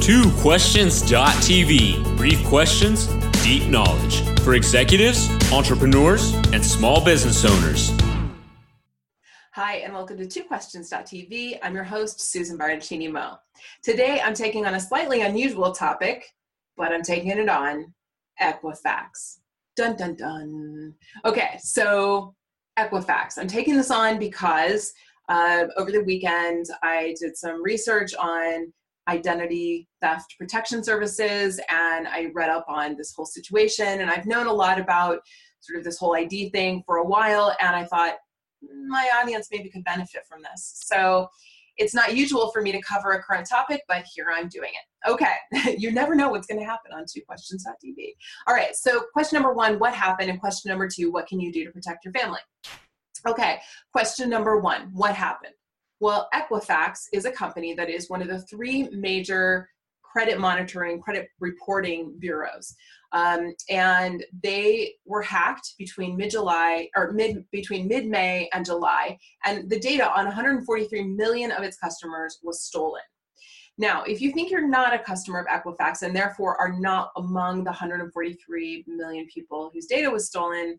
TwoQuestions.tv. Brief questions, deep knowledge for executives, entrepreneurs, and small business owners. Hi, and welcome to TwoQuestions.tv. I'm your host, Susan Baroncini Moe. Today, I'm taking on a slightly unusual topic, but I'm taking it on Equifax. Dun dun dun. Okay, so Equifax. I'm taking this on because uh, over the weekend I did some research on identity theft protection services and I read up on this whole situation. And I've known a lot about sort of this whole ID thing for a while, and I thought hmm, my audience maybe could benefit from this. So it's not usual for me to cover a current topic, but here I'm doing it. Okay, you never know what's going to happen on two questions.tv. All right, so question number one, what happened? And question number two, what can you do to protect your family? Okay, question number one, what happened? Well, Equifax is a company that is one of the three major credit monitoring, credit reporting bureaus. Um, and they were hacked between mid-July or mid between mid-May and July, and the data on 143 million of its customers was stolen. Now, if you think you're not a customer of Equifax and therefore are not among the 143 million people whose data was stolen,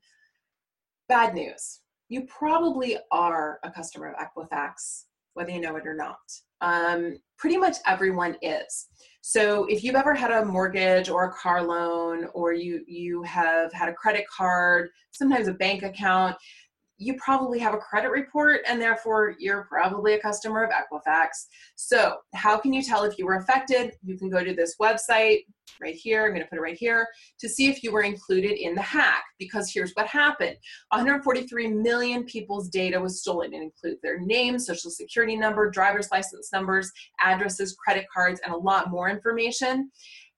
bad news. You probably are a customer of Equifax, whether you know it or not. Um, pretty much everyone is. So if you've ever had a mortgage or a car loan, or you you have had a credit card, sometimes a bank account, you probably have a credit report and therefore you're probably a customer of Equifax. So, how can you tell if you were affected? You can go to this website right here. I'm going to put it right here to see if you were included in the hack because here's what happened 143 million people's data was stolen. It includes their name, social security number, driver's license numbers, addresses, credit cards, and a lot more information.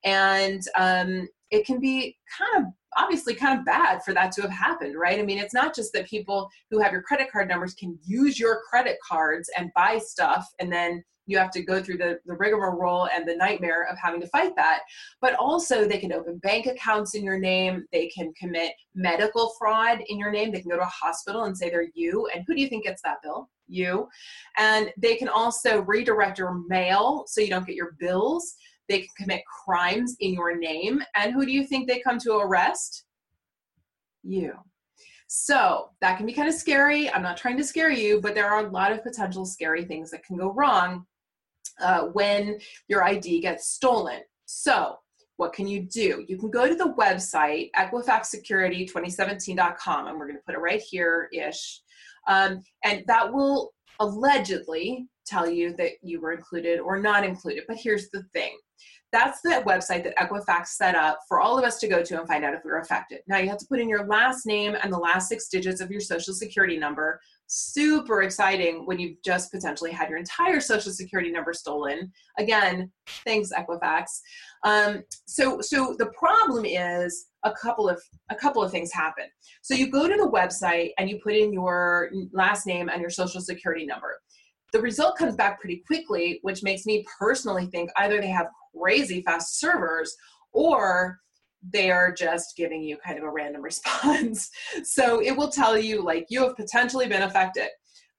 And um, it can be kind of obviously kind of bad for that to have happened, right? I mean, it's not just that people who have your credit card numbers can use your credit cards and buy stuff and then you have to go through the, the rigmarole and the nightmare of having to fight that. But also, they can open bank accounts in your name. They can commit medical fraud in your name. They can go to a hospital and say they're you. And who do you think gets that bill? You. And they can also redirect your mail so you don't get your bills. They can commit crimes in your name. And who do you think they come to arrest? You. So that can be kind of scary. I'm not trying to scare you, but there are a lot of potential scary things that can go wrong uh, when your ID gets stolen. So, what can you do? You can go to the website, equifaxsecurity2017.com, and we're going to put it right here ish. Um, and that will allegedly tell you that you were included or not included. But here's the thing that's the website that Equifax set up for all of us to go to and find out if we were affected. Now you have to put in your last name and the last six digits of your social security number. Super exciting when you've just potentially had your entire social security number stolen. Again, thanks Equifax. Um, so, so the problem is a couple of a couple of things happen. So you go to the website and you put in your last name and your social security number the result comes back pretty quickly, which makes me personally think either they have crazy fast servers or they are just giving you kind of a random response. so it will tell you, like, you have potentially been affected.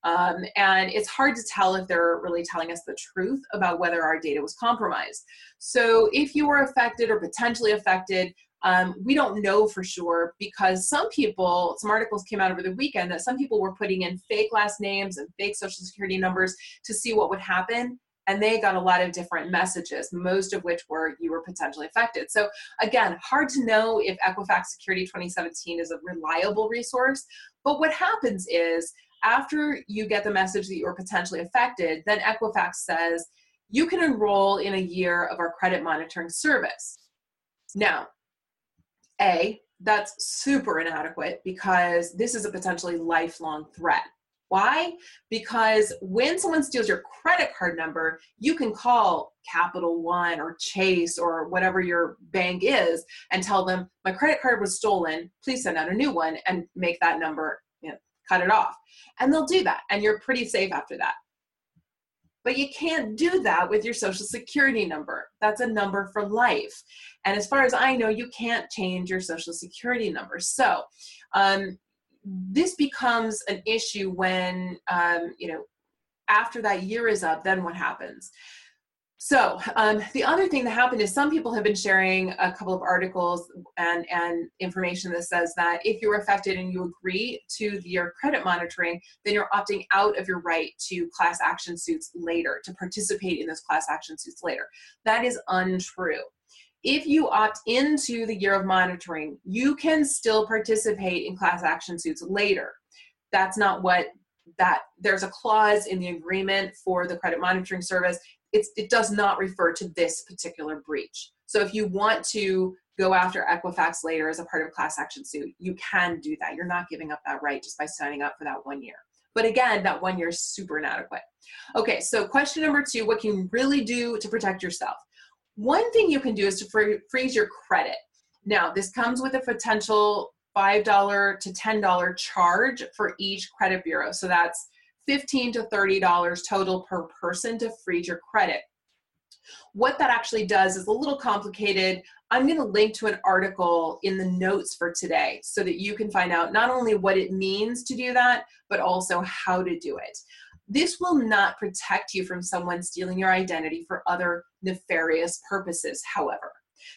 Um, and it's hard to tell if they're really telling us the truth about whether our data was compromised. So if you were affected or potentially affected, um, we don't know for sure because some people, some articles came out over the weekend that some people were putting in fake last names and fake social security numbers to see what would happen. And they got a lot of different messages, most of which were you were potentially affected. So, again, hard to know if Equifax Security 2017 is a reliable resource. But what happens is after you get the message that you were potentially affected, then Equifax says you can enroll in a year of our credit monitoring service. Now, a, that's super inadequate because this is a potentially lifelong threat. Why? Because when someone steals your credit card number, you can call Capital One or Chase or whatever your bank is and tell them, My credit card was stolen. Please send out a new one and make that number, you know, cut it off. And they'll do that. And you're pretty safe after that. But you can't do that with your social security number. That's a number for life. And as far as I know, you can't change your social security number. So um, this becomes an issue when, um, you know, after that year is up, then what happens? So um, the other thing that happened is some people have been sharing a couple of articles and, and information that says that if you're affected and you agree to your credit monitoring, then you're opting out of your right to class action suits later, to participate in those class action suits later. That is untrue. If you opt into the year of monitoring, you can still participate in class action suits later. That's not what that there's a clause in the agreement for the credit monitoring service it's, it does not refer to this particular breach. So if you want to go after Equifax later as a part of a class action suit, you can do that. You're not giving up that right just by signing up for that one year. But again, that one year is super inadequate. Okay, so question number two what can you really do to protect yourself? One thing you can do is to freeze your credit. Now, this comes with a potential $5 to $10 charge for each credit bureau. So that's 15 to $30 total per person to freeze your credit. What that actually does is a little complicated. I'm going to link to an article in the notes for today so that you can find out not only what it means to do that, but also how to do it. This will not protect you from someone stealing your identity for other nefarious purposes, however.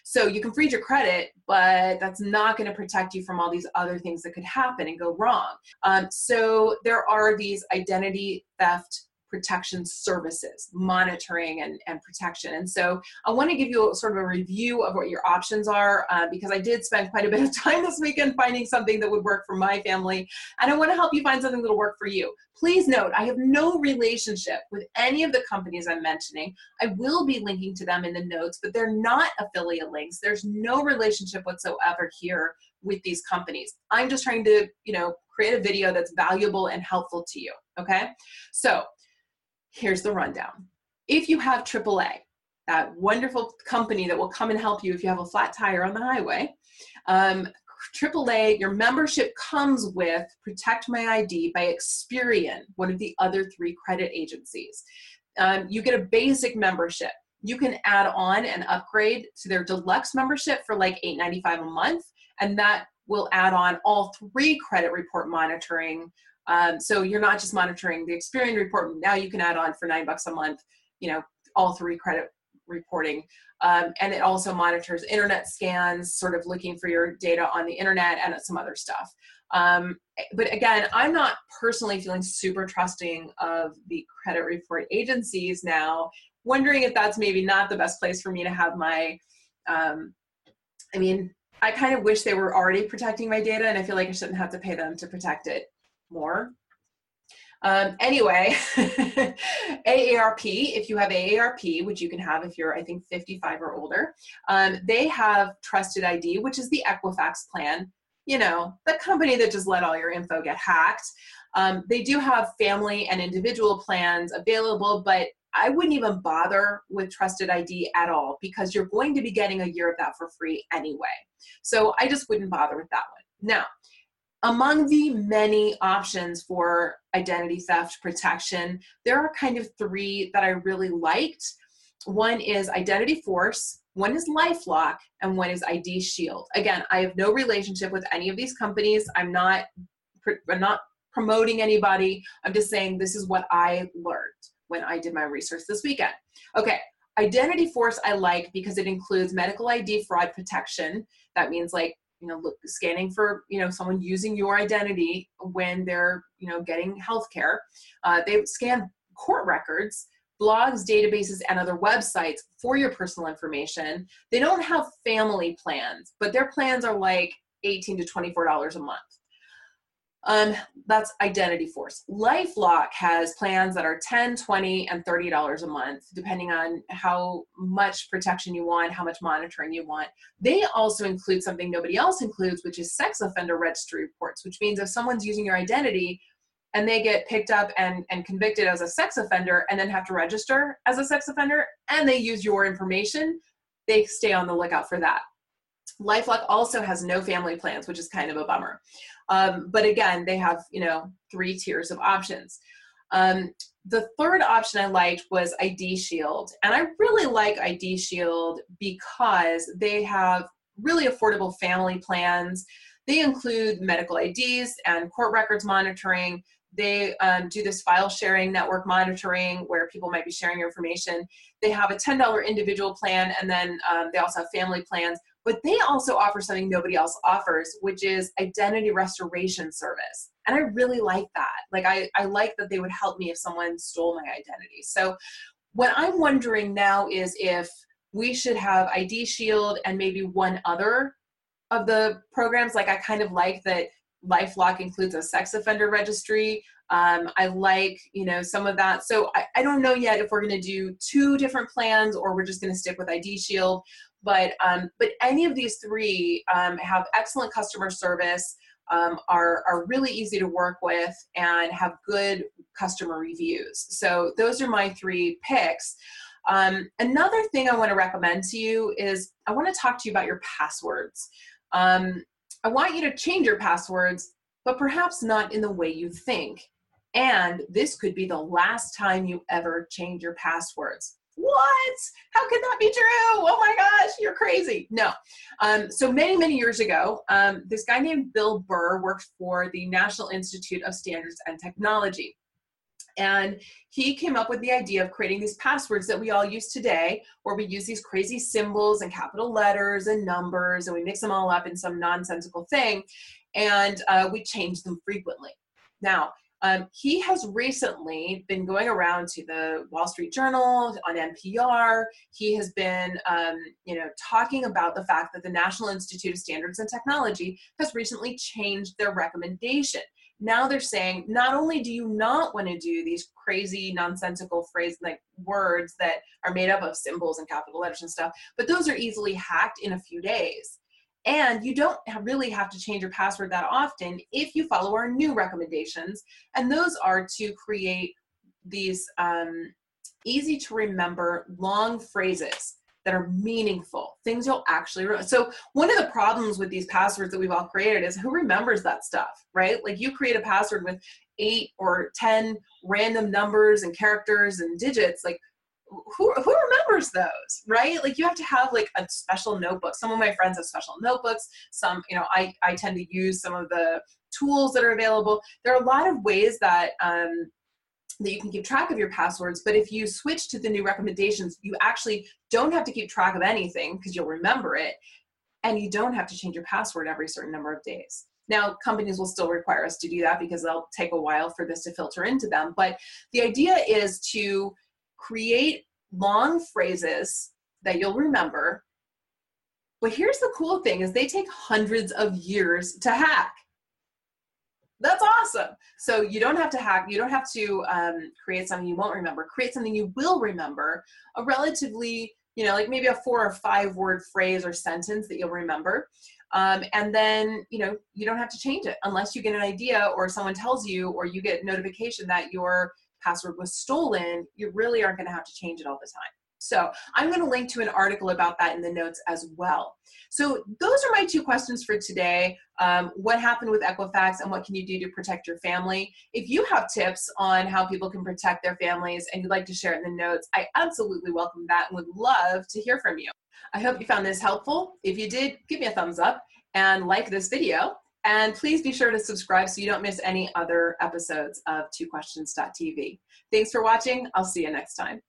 So you can freeze your credit, but that's not going to protect you from all these other things that could happen and go wrong. Um, so there are these identity theft protection services, monitoring and, and protection. And so I want to give you a, sort of a review of what your options are uh, because I did spend quite a bit of time this weekend finding something that would work for my family. And I want to help you find something that'll work for you. Please note, I have no relationship with any of the companies I'm mentioning. I will be linking to them in the notes, but they're not affiliate links. There's no relationship whatsoever here with these companies. I'm just trying to, you know, create a video that's valuable and helpful to you. Okay. So here's the rundown. If you have AAA, that wonderful company that will come and help you if you have a flat tire on the highway, um, AAA, your membership comes with Protect My ID by Experian, one of the other three credit agencies. Um, you get a basic membership. You can add on and upgrade to their deluxe membership for like $8.95 a month, and that will add on all three credit report monitoring um, so you're not just monitoring the Experian report. Now you can add on for nine bucks a month, you know, all three credit reporting. Um, and it also monitors internet scans, sort of looking for your data on the internet and some other stuff. Um, but again, I'm not personally feeling super trusting of the credit report agencies now, wondering if that's maybe not the best place for me to have my, um, I mean, I kind of wish they were already protecting my data and I feel like I shouldn't have to pay them to protect it more. Um, anyway, AARP, if you have AARP, which you can have if you're, I think, 55 or older, um, they have Trusted ID, which is the Equifax plan, you know, the company that just let all your info get hacked. Um, they do have family and individual plans available, but I wouldn't even bother with Trusted ID at all because you're going to be getting a year of that for free anyway. So I just wouldn't bother with that one. Now, among the many options for identity theft protection, there are kind of three that I really liked. One is Identity Force, one is Lifelock, and one is ID Shield. Again, I have no relationship with any of these companies. I'm not I'm not promoting anybody. I'm just saying this is what I learned when I did my research this weekend. Okay, Identity Force I like because it includes medical ID fraud protection. That means like you know look, scanning for you know someone using your identity when they're you know getting health care uh, they scan court records blogs databases and other websites for your personal information. They don't have family plans but their plans are like 18 to 24 dollars a month um, that's Identity Force. LifeLock has plans that are $10, $20, and $30 a month, depending on how much protection you want, how much monitoring you want. They also include something nobody else includes, which is sex offender registry reports, which means if someone's using your identity and they get picked up and, and convicted as a sex offender and then have to register as a sex offender and they use your information, they stay on the lookout for that. LifeLock also has no family plans, which is kind of a bummer. Um, but again, they have, you know, three tiers of options. Um, the third option I liked was ID Shield. And I really like ID Shield because they have really affordable family plans. They include medical IDs and court records monitoring. they um, do this file sharing network monitoring where people might be sharing information they have a $10 individual plan and then um, they also have family plans but they also offer something nobody else offers which is identity restoration service. And i really like that. Like i, I like that they would help me if someone stole my identity. So what i'm wondering now is if we should have id shield and maybe one other of the programs. Like i kind of like that lifelock includes a sex offender registry. Um, i like you know some of that. So I, I don't know yet if we're going to do two different plans or we're just going to stick with id shield. But um, but any of these three um, have excellent customer service um, are, are really easy to work with and have good customer reviews. So those are my three picks. Um, another thing i want to recommend to you is i want to talk to you about your passwords. Um, I want you to change your passwords, but perhaps not in the way you think. And this could be the last time you ever change your passwords. What? How could that be true? Oh my gosh, you're crazy. No. Um, so many, many years ago, um, this guy named Bill Burr worked for the National Institute of Standards and Technology. And he came up with the idea of creating these passwords that we all use today, where we use these crazy symbols and capital letters and numbers, and we mix them all up in some nonsensical thing, and uh, we change them frequently. Now, um, he has recently been going around to the Wall Street Journal on NPR. He has been, um, you know, talking about the fact that the National Institute of Standards and Technology has recently changed their recommendation now they're saying not only do you not want to do these crazy nonsensical phrase like words that are made up of symbols and capital letters and stuff but those are easily hacked in a few days. And you don't really have to change your password that often if you follow our new recommendations. And those are to create these um, easy to remember long phrases that are meaningful, things you'll actually remember. So one of the problems with these passwords that we've all created is who remembers that stuff, right? Like you create a password with eight or 10 random numbers and characters and digits, like who, who remembers those right like you have to have like a special notebook some of my friends have special notebooks some you know i i tend to use some of the tools that are available there are a lot of ways that um, that you can keep track of your passwords. But if you switch to the new recommendations, you actually don't have to keep track of anything because you'll remember it. And you don't have to change your password every certain number of days. Now, companies will still require us to do that because they'll take a while for this to filter into them. But the idea is to create long phrases that you'll remember. But here's the cool thing is they take hundreds of years to hack that's awesome. So you don't have to hack, you don't have to um, create something you won't remember. Create something you will remember, a relatively, you know, like maybe a four or five word phrase or sentence that you'll remember. Um, and then, you know, you don't have to change it unless you get an idea or someone tells you or you get notification that your password was stolen. You really aren't going to have to change it all the time. So I'm going to link to an article about that in the notes as well. So those are my two questions for today. Um, what happened with Equifax and what can you do to protect your family? If you have tips on how people can protect their families and you'd like to share it in the notes, I absolutely welcome that and would love to hear from you. I hope you found this helpful. If you did, give me a thumbs up and like this video. And please be sure to subscribe so you don't miss any other episodes of TwoQuestions.tv. Thanks for watching. I'll see you next time.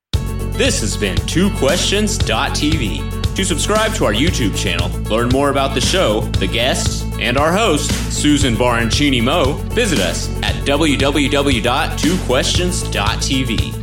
This has been Two twoquestions.tv. To subscribe to our YouTube channel, learn more about the show, the guests, and our host, Susan Baroncini Moe, visit us at www.twoquestions.tv.